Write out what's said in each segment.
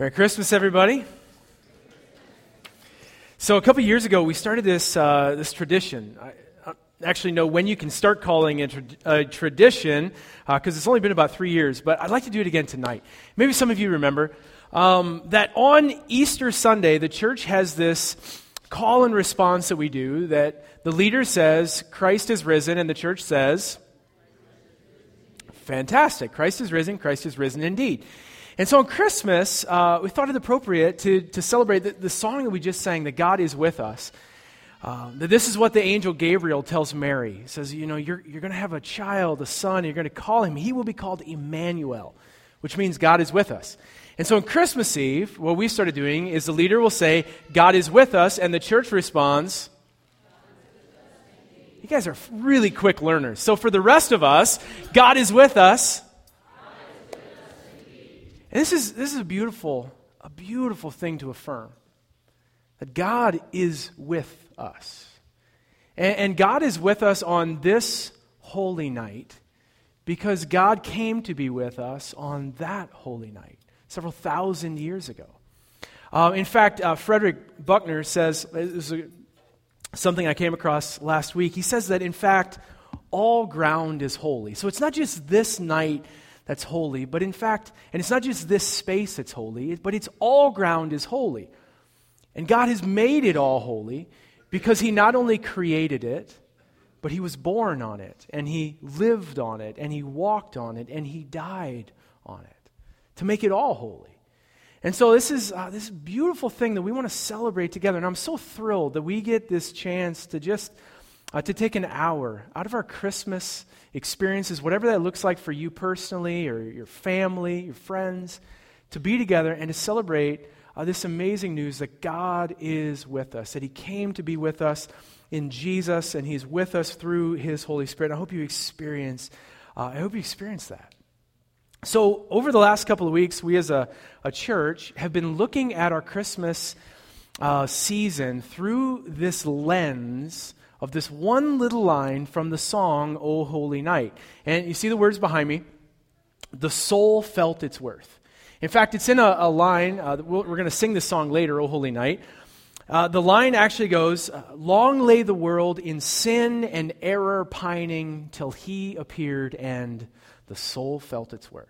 Merry Christmas, everybody. So, a couple years ago, we started this, uh, this tradition. I, I actually know when you can start calling it a tradition because uh, it's only been about three years, but I'd like to do it again tonight. Maybe some of you remember um, that on Easter Sunday, the church has this call and response that we do that the leader says, Christ is risen, and the church says, Fantastic. Christ is risen. Christ is risen indeed. And so on Christmas, uh, we thought it appropriate to, to celebrate the, the, song that we just sang, that God is with us. Uh, that this is what the angel Gabriel tells Mary. He says, You know, you're, you're going to have a child, a son, you're going to call him. He will be called Emmanuel, which means God is with us. And so on Christmas Eve, what we started doing is the leader will say, God is with us, and the church responds, You guys are really quick learners. So for the rest of us, God is with us. And this is, this is a beautiful, a beautiful thing to affirm that God is with us. And, and God is with us on this holy night because God came to be with us on that holy night several thousand years ago. Uh, in fact, uh, Frederick Buechner says, this is something I came across last week. He says that, in fact, all ground is holy. So it's not just this night that's holy, but in fact, and it's not just this space that's holy, but it's all ground is holy. And God has made it all holy because He not only created it, but He was born on it, and He lived on it, and He walked on it, and He died on it to make it all holy. And so this is uh, this beautiful thing that we want to celebrate together. And I'm so thrilled that we get this chance to just uh, to take an hour out of our Christmas experiences, whatever that looks like for you personally or your family, your friends, to be together and to celebrate uh, this amazing news that God is with us, that He came to be with us in Jesus and He's with us through His Holy Spirit. I hope you experience, uh, I hope you experience that. So, over the last couple of weeks, we as a, a church have been looking at our Christmas uh, season through this lens of this one little line from the song, O Holy Night. And you see the words behind me? The soul felt its worth. In fact, it's in a, a line, uh, we're going to sing this song later, O Holy Night. Uh, the line actually goes, uh, Long lay the world in sin and error pining till he appeared and the soul felt its worth.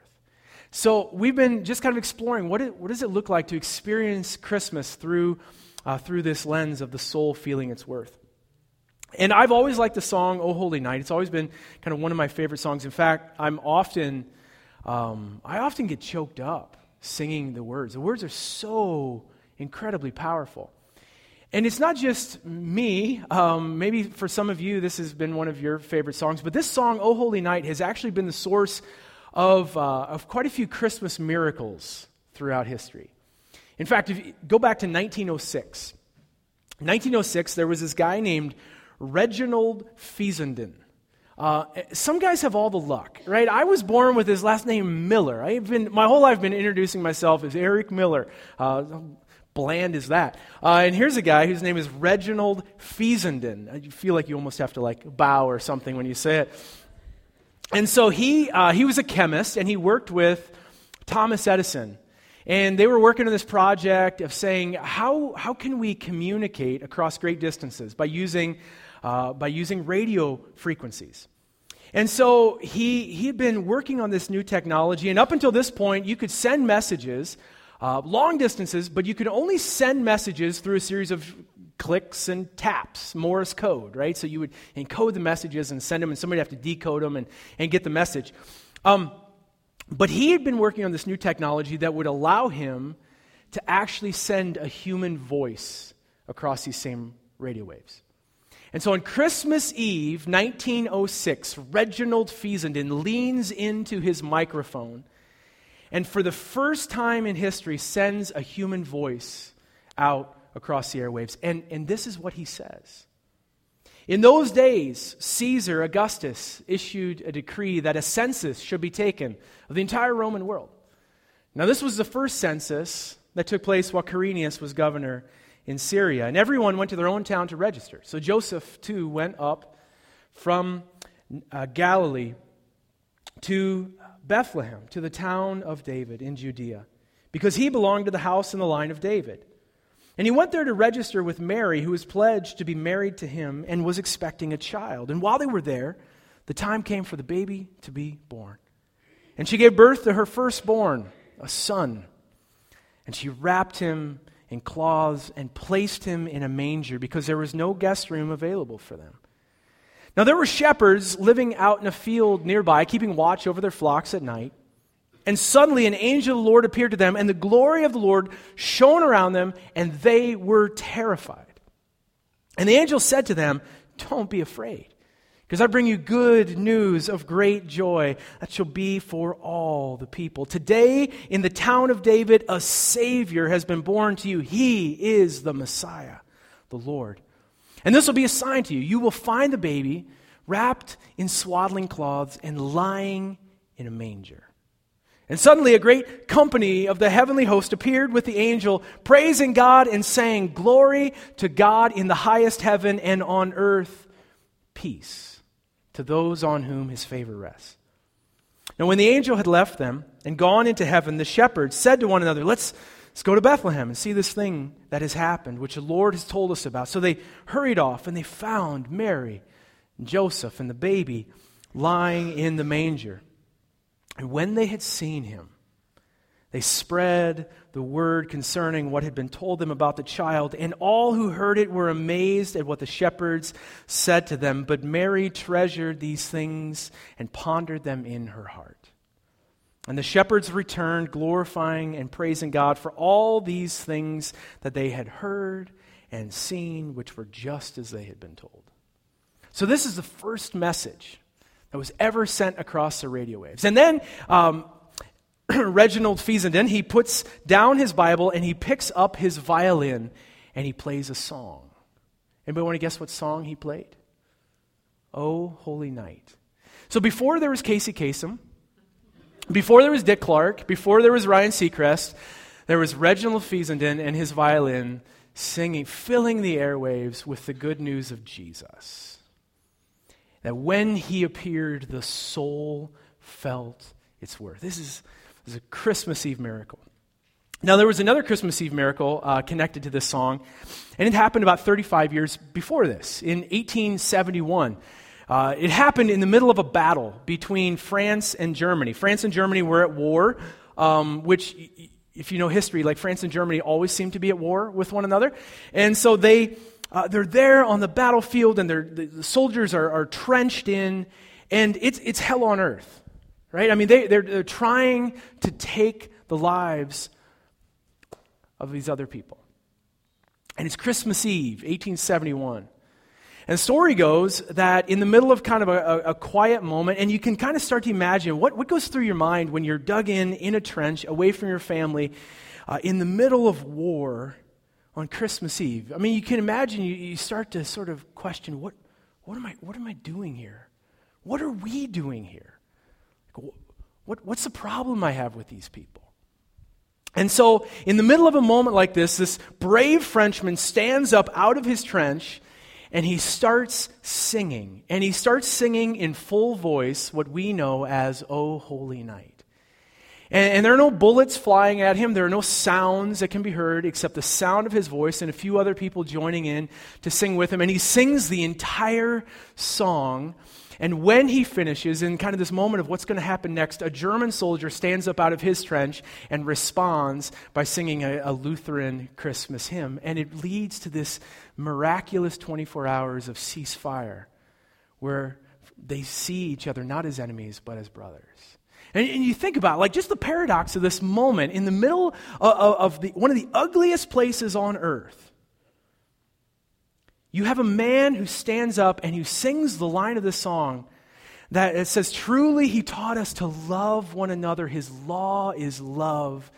So we've been just kind of exploring what, it, what does it look like to experience Christmas through, uh, through this lens of the soul feeling its worth. And I've always liked the song "Oh Holy Night." It's always been kind of one of my favorite songs. In fact, I'm often, um, I often get choked up singing the words. The words are so incredibly powerful. And it's not just me. Um, maybe for some of you, this has been one of your favorite songs. But this song, "Oh Holy Night," has actually been the source of, uh, of quite a few Christmas miracles throughout history. In fact, if you go back to 1906, 1906, there was this guy named Reginald Fessenden. Uh, some guys have all the luck, right? I was born with his last name Miller. I've been my whole life been introducing myself as Eric Miller. Uh, bland is that? Uh, and here's a guy whose name is Reginald Fessenden. You feel like you almost have to like bow or something when you say it. And so he uh, he was a chemist and he worked with Thomas Edison. And they were working on this project of saying, how, how can we communicate across great distances by using uh, by using radio frequencies. And so he, he had been working on this new technology, and up until this point, you could send messages uh, long distances, but you could only send messages through a series of clicks and taps, Morse code, right? So you would encode the messages and send them, and somebody would have to decode them and, and get the message. Um, but he had been working on this new technology that would allow him to actually send a human voice across these same radio waves. And so on Christmas Eve, 1906, Reginald Fessenden leans into his microphone and for the first time in history sends a human voice out across the airwaves. And, and this is what he says. In those days, Caesar Augustus issued a decree that a census should be taken of the entire Roman world. Now, this was the first census that took place while Quirinius was governor in Syria. And everyone went to their own town to register. So Joseph, too, went up from uh, Galilee to Bethlehem, to the town of David in Judea, because he belonged to the house and the line of David. And he went there to register with Mary, who was pledged to be married to him and was expecting a child. And while they were there, the time came for the baby to be born. And she gave birth to her firstborn, a son. And she wrapped him in cloths and placed him in a manger because there was no guest room available for them. Now, there were shepherds living out in a field nearby, keeping watch over their flocks at night. And suddenly an angel of the Lord appeared to them, and the glory of the Lord shone around them, and they were terrified. And the angel said to them, Don't be afraid, because I bring you good news of great joy that shall be for all the people. Today, in the town of David, a Savior has been born to you. He is the Messiah, the Lord. And this will be a sign to you. You will find the baby wrapped in swaddling cloths and lying in a manger. And suddenly a great company of the heavenly host appeared with the angel, praising God and saying, Glory to God in the highest heaven and on earth, peace to those on whom his favor rests. Now, when the angel had left them and gone into heaven, the shepherds said to one another, Let's, let's go to Bethlehem and see this thing that has happened, which the Lord has told us about. So they hurried off and they found Mary and Joseph and the baby lying in the manger. And when they had seen him, they spread the word concerning what had been told them about the child, and all who heard it were amazed at what the shepherds said to them. But Mary treasured these things and pondered them in her heart. And the shepherds returned, glorifying and praising God for all these things that they had heard and seen, which were just as they had been told. So, this is the first message that was ever sent across the radio waves. And then um, Reginald Fessenden, he puts down his Bible and he picks up his violin and he plays a song. Anybody want to guess what song he played? Oh, Holy Night. So before there was Casey Kasem, before there was Dick Clark, before there was Ryan Seacrest, there was Reginald Fessenden and his violin singing, filling the airwaves with the good news of Jesus that when he appeared, the soul felt its worth. This is, is a Christmas Eve miracle. Now, there was another Christmas Eve miracle uh, connected to this song, and it happened about 35 years before this, in 1871. Uh, it happened in the middle of a battle between France and Germany. France and Germany were at war, um, which, if you know history, like France and Germany always seem to be at war with one another. And so they uh, they're there on the battlefield, and the, the, soldiers are, are trenched in, and it's, it's hell on earth, right? I mean, they, they're, they're trying to take the lives of these other people. And it's Christmas Eve, 1871. And the story goes that in the middle of kind of a, a, quiet moment, and you can kind of start to imagine what, what goes through your mind when you're dug in in a trench, away from your family, uh, in the middle of war, on Christmas Eve. I mean, you can imagine you, you start to sort of question what, what, am I, what am I doing here? What are we doing here? What, what's the problem I have with these people? And so, in the middle of a moment like this, this brave Frenchman stands up out of his trench and he starts singing. And he starts singing in full voice what we know as O Holy Night. And, and, there are no bullets flying at him. There are no sounds that can be heard except the sound of his voice and a few other people joining in to sing with him. And he sings the entire song. And when he finishes, in kind of this moment of what's going to happen next, a German soldier stands up out of his trench and responds by singing a, a Lutheran Christmas hymn. And it leads to this miraculous 24 hours of ceasefire where they see each other not as enemies, but as brothers. And, and, you think about like just the paradox of this moment in the middle of, of the, one of the ugliest places on earth. You have a man who stands up and who sings the line of the song that it says, Truly he taught us to love one another. His law is love,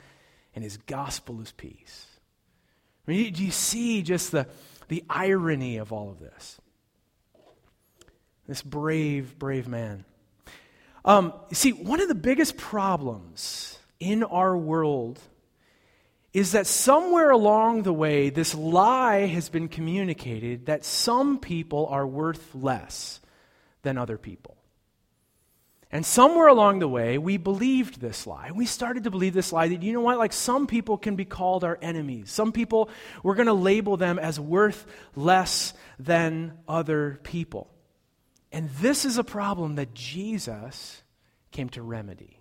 and his gospel is peace. I mean, do you see just the, the irony of all of this? This brave, brave man. Um, see, one of the biggest problems in our world is that somewhere along the way, this lie has been communicated that some people are worth less than other people. And somewhere along the way, we believed this lie. We started to believe this lie that, you know what, like some people can be called our enemies. Some people, we're going to label them as worth less than other people. And this is a problem that Jesus came to remedy.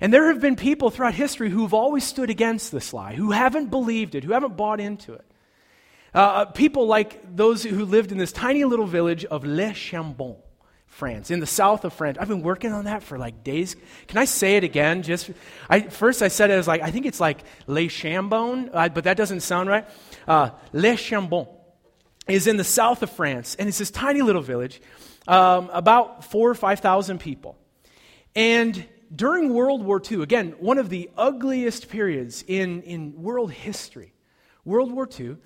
And there have been people throughout history who've always stood against this lie, who haven't believed it, who haven't bought into it. Uh, uh people like those who lived in this tiny little village of Les Chambon France, in the south of France. I've been working on that for like days. Can I say it again? Just I, first, I said it as like I think it's like Les Chambon, uh, but that doesn't sound right. Uh, Les Chambon is in the south of France, and it's this tiny little village, um, about four or five thousand people. And during World War II, again, one of the ugliest periods in, in world history, World War II,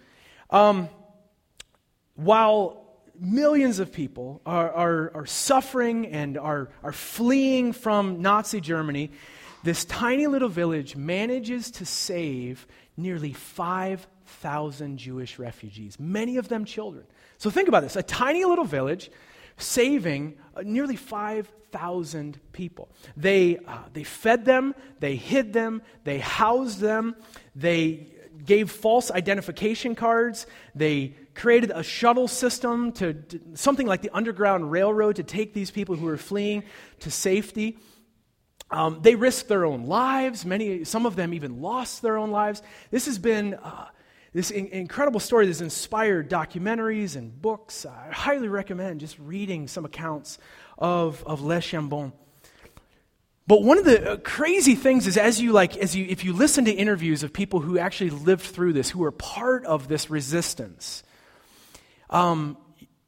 um, while millions of people are, are, are suffering and are, are fleeing from Nazi Germany, this tiny little village manages to save nearly 5,000 Jewish refugees, many of them children. So think about this a tiny little village saving uh, nearly 5,000 people. They, uh, they fed them, they hid them, they housed them, they gave false identification cards, they created a shuttle system to, to, something like the Underground Railroad to take these people who were fleeing to safety. Um, they risked their own lives. Many, some of them even lost their own lives. This has been uh, this in- incredible story that's inspired documentaries and books. I highly recommend just reading some accounts of, of Les Chambon. But one of the uh, crazy things is as you like, as you, if you listen to interviews of people who actually lived through this, who were part of this resistance, um,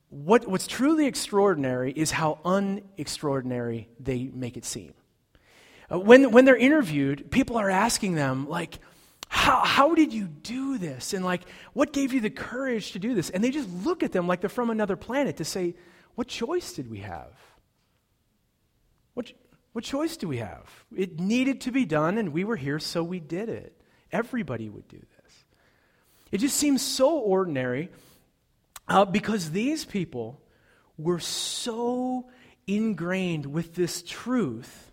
what, what's truly extraordinary is how unextraordinary they make it seem. Uh, when, when they're interviewed, people are asking them, like, how, how did you do this? And like, what gave you the courage to do this? And they just look at them like they're from another planet to say, what choice did we have? What, what choice do we have? It needed to be done, and we were here, so we did it. Everybody would do this. It just seems so ordinary uh, because these people were so ingrained with this truth,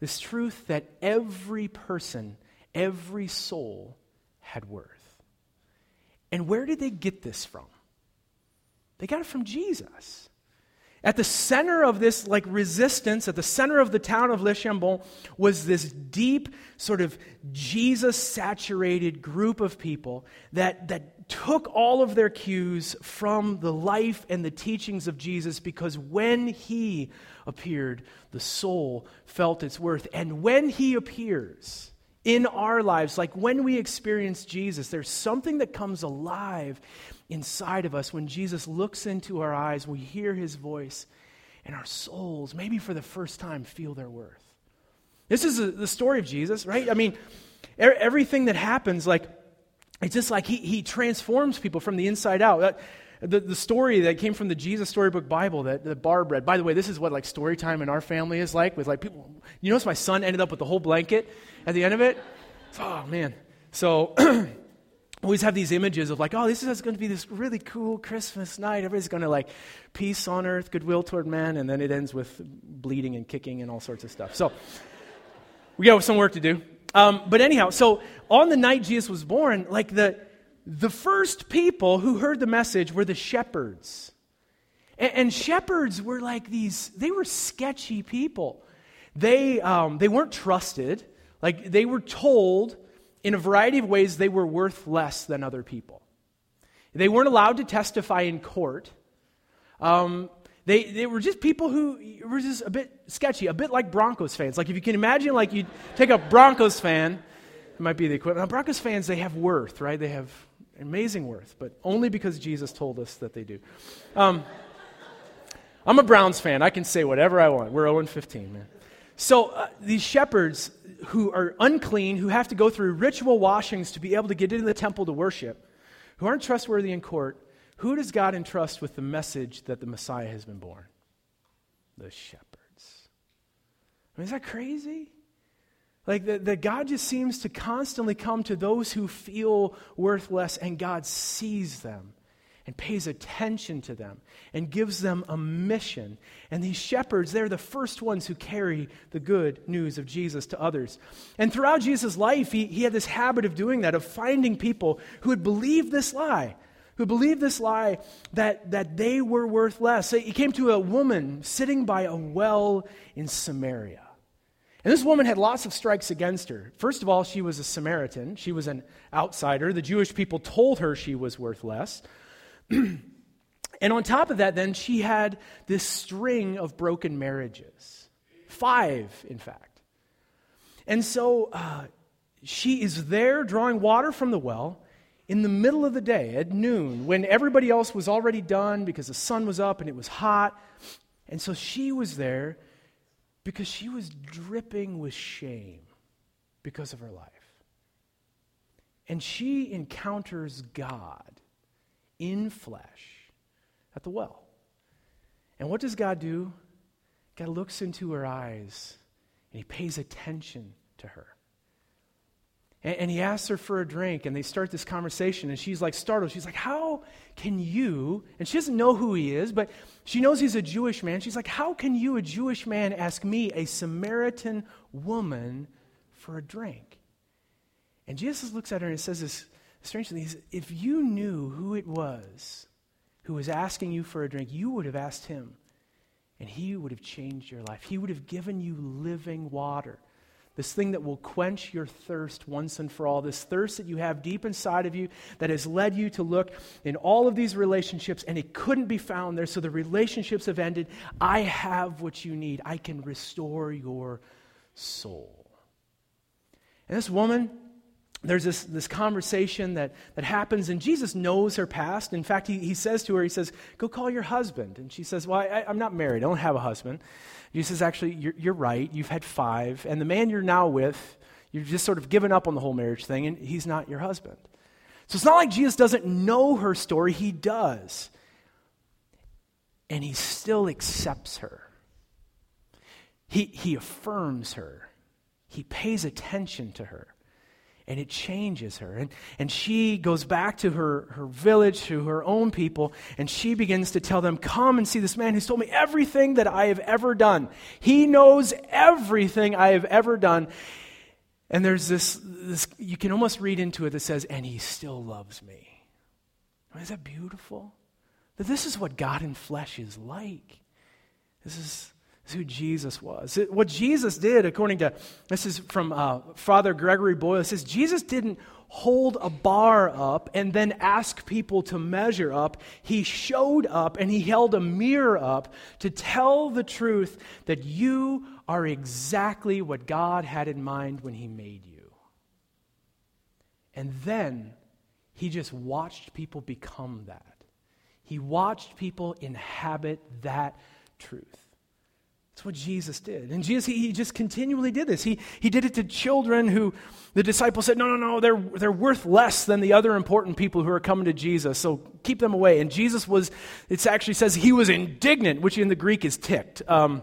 this truth that every person, every soul had worth. And where did they get this from? They got it from Jesus. At the center of this like resistance, at the center of the town of Le Chambon, was this deep, sort of Jesus saturated group of people that, that took all of their cues from the life and the teachings of Jesus because when he appeared, the soul felt its worth. And when he appears in our lives, like when we experience Jesus, there's something that comes alive inside of us when Jesus looks into our eyes, we hear his voice, and our souls, maybe for the first time, feel their worth. This is the story of Jesus, right? I mean, er, everything that happens, like, it's just like he, he transforms people from the inside out. The, the story that came from the Jesus Storybook Bible that, that Barb read. By the way, this is what like story time in our family is like with like people. You notice my son ended up with the whole blanket at the end of it. Oh man. So always have these images of like, oh, this is going to be this really cool Christmas night. Everybody's going to like peace on earth, goodwill toward men, and then it ends with bleeding and kicking and all sorts of stuff. So we got some work to do. Um, but anyhow, so on the night Jesus was born, like the the first people who heard the message were the shepherds. And, and shepherds were like these, they were sketchy people. They, um, they weren't trusted. Like they were told in a variety of ways they were worth less than other people. They weren't allowed to testify in court. Um, they, they were just people who were just a bit sketchy, a bit like Broncos fans. Like if you can imagine, like you take a Broncos fan, it might be the equivalent. Now, Broncos fans, they have worth, right? They have amazing worth, but only because Jesus told us that they do. Um, I'm a Browns fan. I can say whatever I want. We're 0 15, man. So uh, these shepherds who are unclean, who have to go through ritual washings to be able to get into the temple to worship, who aren't trustworthy in court, who does God entrust with the message that the Messiah has been born? The shepherds. I mean, is that crazy? Like that, God just seems to constantly come to those who feel worthless, and God sees them and pays attention to them and gives them a mission. And these shepherds, they're the first ones who carry the good news of Jesus to others. And throughout Jesus' life, he, he had this habit of doing that, of finding people who had believed this lie, who believed this lie that, that they were worth less. He came to a woman sitting by a well in Samaria. And this woman had lots of strikes against her. First of all, she was a Samaritan. She was an outsider. The Jewish people told her she was worth less. and on top of that, then, she had this string of broken marriages. Five, in fact. And so uh, she is there drawing water from the well in the middle of the day at noon when everybody else was already done because the sun was up and it was hot. And so she was there because she was dripping with shame because of her life. And she encounters God in flesh at the well. And what does God do? God looks into her eyes and he pays attention to her. And, and, he asks her for a drink, and they start this conversation, and she's like startled. She's like, How can you? And she doesn't know who he is, but she knows he's a Jewish man. She's like, How can you, a Jewish man, ask me, a Samaritan woman, for a drink? And Jesus looks at her and says this strange thing. He says, If you knew who it was who was asking you for a drink, you would have asked him, and he would have changed your life. He would have given you living water this thing that will quench your thirst once and for all, this thirst that you have deep inside of you that has led you to look in all of these relationships and it couldn't be found there, so the relationships have ended. I have what you need. I can restore your soul. And this woman, there's this, this conversation that, that happens, and Jesus knows her past. In fact, he, he says to her, He says, Go call your husband. And she says, Well, I, I'm not married. I don't have a husband. Jesus says, Actually, you're, you're right. You've had five. And the man you're now with, you've just sort of given up on the whole marriage thing, and he's not your husband. So it's not like Jesus doesn't know her story, he does. And he still accepts her. He, he affirms her. He pays attention to her and it changes her. And, and she goes back to her, her village, to her own people, and she begins to tell them, Come and see this man who's told me everything that I have ever done. He knows everything I have ever done. And there's this, this you can almost read into it that says, And he still loves me. is that beautiful? That this is what God in flesh is like. This is who Jesus was. What Jesus did, according to, this is from uh, Father Gregory Boyle, says Jesus didn't hold a bar up and then ask people to measure up. He showed up and he held a mirror up to tell the truth that you are exactly what God had in mind when he made you. And then he just watched people become that. He watched people inhabit that truth. That's what Jesus did. And Jesus, he, he, just continually did this. He, he did it to children who the disciples said, no, no, no, they're, they're worth less than the other important people who are coming to Jesus, so keep them away. And Jesus was, it actually says he was indignant, which in the Greek is ticked. Um,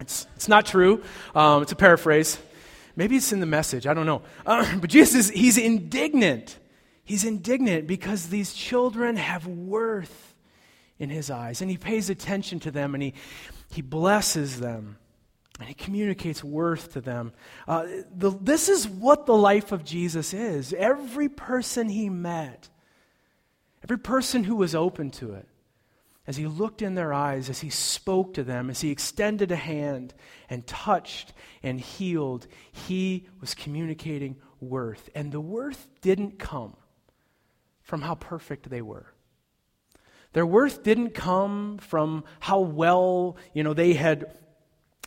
it's, it's not true, um, it's a paraphrase. Maybe it's in the message, I don't know. Uh, but Jesus, he's indignant. He's indignant because these children have worth in his eyes. And he pays attention to them and he, he blesses them and he communicates worth to them. Uh, the, this is what the life of Jesus is. Every person he met, every person who was open to it, as he looked in their eyes, as he spoke to them, as he extended a hand and touched and healed, he was communicating worth. And the worth didn't come from how perfect they were. Their worth didn't come from how well, you know, they had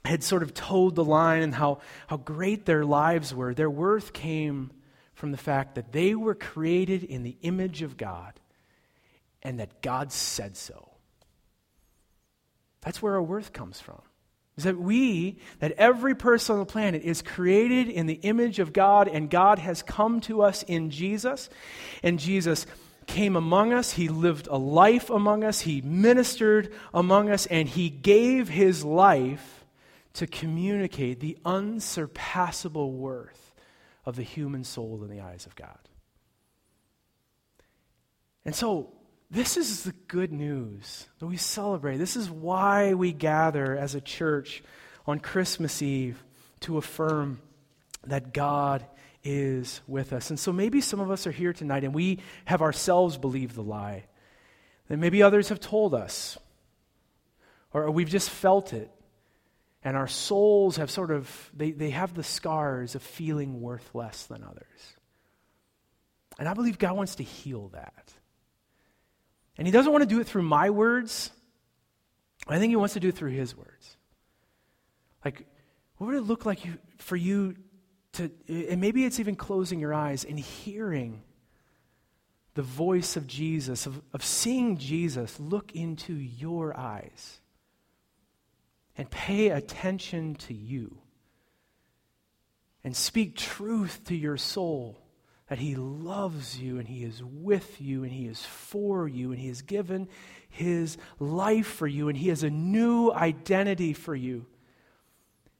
had sort of toed the line and how, how great their lives were. Their worth came from the fact that they were created in the image of God and that God said so. That's where our worth comes from. Is that we, that every person on the planet is created in the image of God, and God has come to us in Jesus. And Jesus came among us, he lived a life among us, he ministered among us, and he gave his life to communicate the unsurpassable worth of the human soul in the eyes of God. And so, this is the good news that we celebrate. This is why we gather as a church on Christmas Eve to affirm that God is with us. And so maybe some of us are here tonight and we have ourselves believed the lie. And maybe others have told us, or we've just felt it. And our souls have sort of, they, they have the scars of feeling worth less than others. And I believe God wants to heal that. And He doesn't want to do it through my words. I think He wants to do it through His words. Like, what would it look like you, for you to, and maybe it's even closing your eyes and hearing the voice of Jesus, of, of seeing Jesus look into your eyes and pay attention to you and speak truth to your soul that He loves you and He is with you and He is for you and He has given His life for you and He has a new identity for you.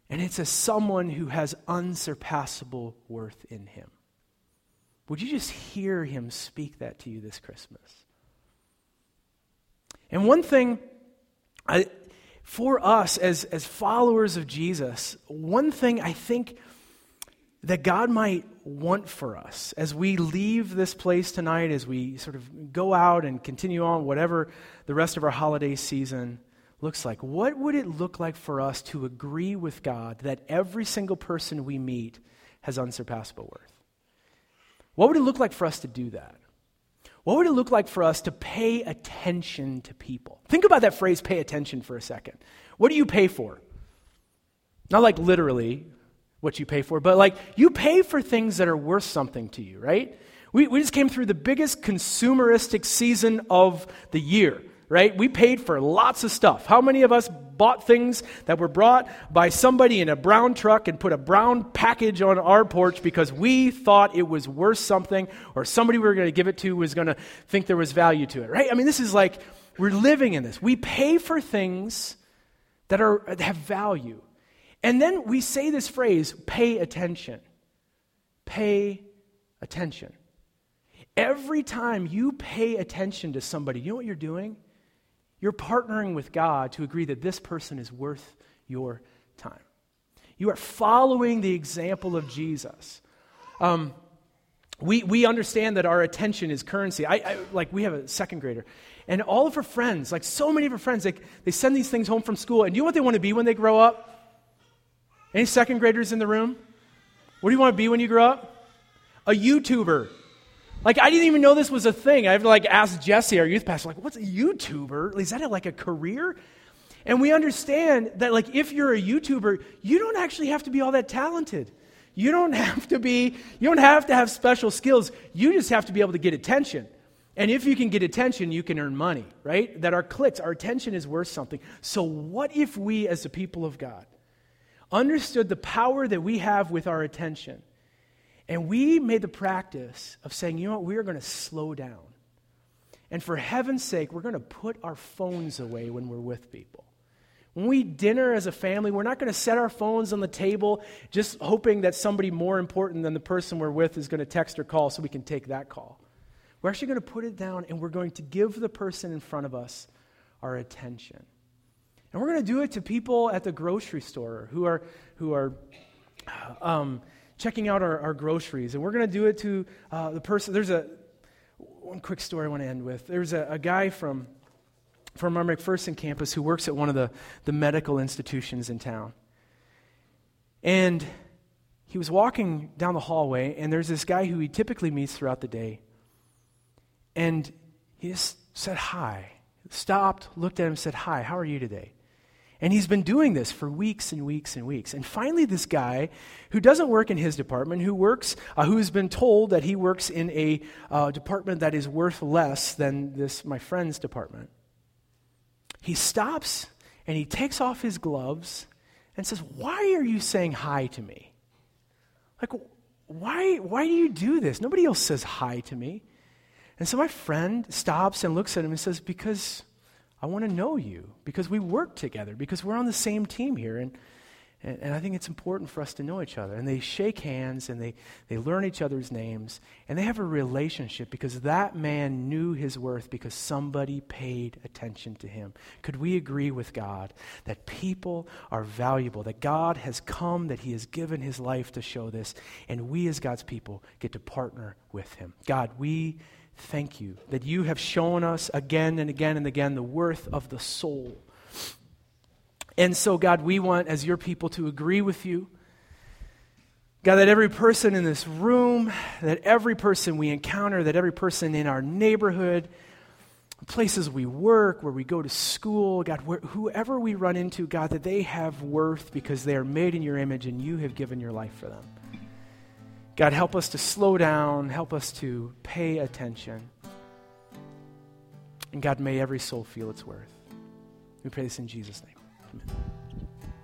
And it's a someone who has unsurpassable worth in him. Would you just hear him speak that to you this Christmas? And one thing I, for us as, as followers of Jesus, one thing I think that God might want for us as we leave this place tonight, as we sort of go out and continue on whatever the rest of our holiday season looks like. What would it look like for us to agree with God that every single person we meet has unsurpassable worth? What would it look like for us to do that? What would it look like for us to pay attention to people? Think about that phrase, pay attention, for a second. What do you pay for? Not like literally what you pay for, but like you pay for things that are worth something to you, right? We, we just came through the biggest consumeristic season of the year right? We paid for lots of stuff. How many of us bought things that were brought by somebody in a brown truck and put a brown package on our porch because we thought it was worth something or somebody we were going to give it to was going to think there was value to it, right? I mean, this is like we're living in this. We pay for things that are that have value. And then we say this phrase, pay attention. Pay attention. Every time you pay attention to somebody, you know what you're doing? You're partnering with God to agree that this person is worth your time. You are following the example of Jesus. Um, we, we understand that our attention is currency. I, I, like, we have a second grader, and all of her friends, like so many of her friends, they, they send these things home from school. And you know what they want to be when they grow up? Any second graders in the room? What do you want to be when you grow up? A YouTuber. Like, I didn't even know this was a thing. I have to, like, ask Jesse, our youth pastor, like, what's a YouTuber? Is that, a, like, a career? And we understand that, like, if you're a YouTuber, you don't actually have to be all that talented. You don't have to be, you don't have to have special skills. You just have to be able to get attention. And if you can get attention, you can earn money, right? That our clicks, our attention is worth something. So, what if we, as the people of God, understood the power that we have with our attention? And we made the practice of saying, you know what, we are going to slow down. And for heaven's sake, we're going to put our phones away when we're with people. When we dinner as a family, we're not going to set our phones on the table just hoping that somebody more important than the person we're with is going to text or call so we can take that call. We're actually going to put it down and we're going to give the person in front of us our attention. And we're going to do it to people at the grocery store who are, who are um, checking out our, our groceries. And we're going to do it to uh, the person. There's a one quick story I want to end with. There's a, a guy from, from our McPherson campus who works at one of the, the medical institutions in town. And he was walking down the hallway, and there's this guy who he typically meets throughout the day. And he just said hi. Stopped, looked at him, said, Hi, how are you today? And he's been doing this for weeks and weeks and weeks. And finally, this guy who doesn't work in his department, who works, uh, who's been told that he works in a uh, department that is worth less than this, my friend's department, he stops and he takes off his gloves and says, Why are you saying hi to me? Like, why, why do you do this? Nobody else says hi to me. And so my friend stops and looks at him and says, Because I want to know you because we work together, because we're on the same team here. And, And, and, I think it's important for us to know each other. And they shake hands and they, they learn each other's names and they have a relationship because that man knew his worth because somebody paid attention to him. Could we agree with God that people are valuable, that God has come, that he has given his life to show this, and we as God's people get to partner with him? God, we thank you that you have shown us again and again and again the worth of the soul and so, God, we want, as your people, to agree with you. God, that every person in this room, that every person we encounter, that every person in our neighborhood, places we work, where we go to school, God, where, whoever we run into, God, that they have worth because they are made in your image and you have given your life for them. God, help us to slow down, help us to pay attention. And God, may every soul feel its worth. We pray this in Jesus' name. Amen.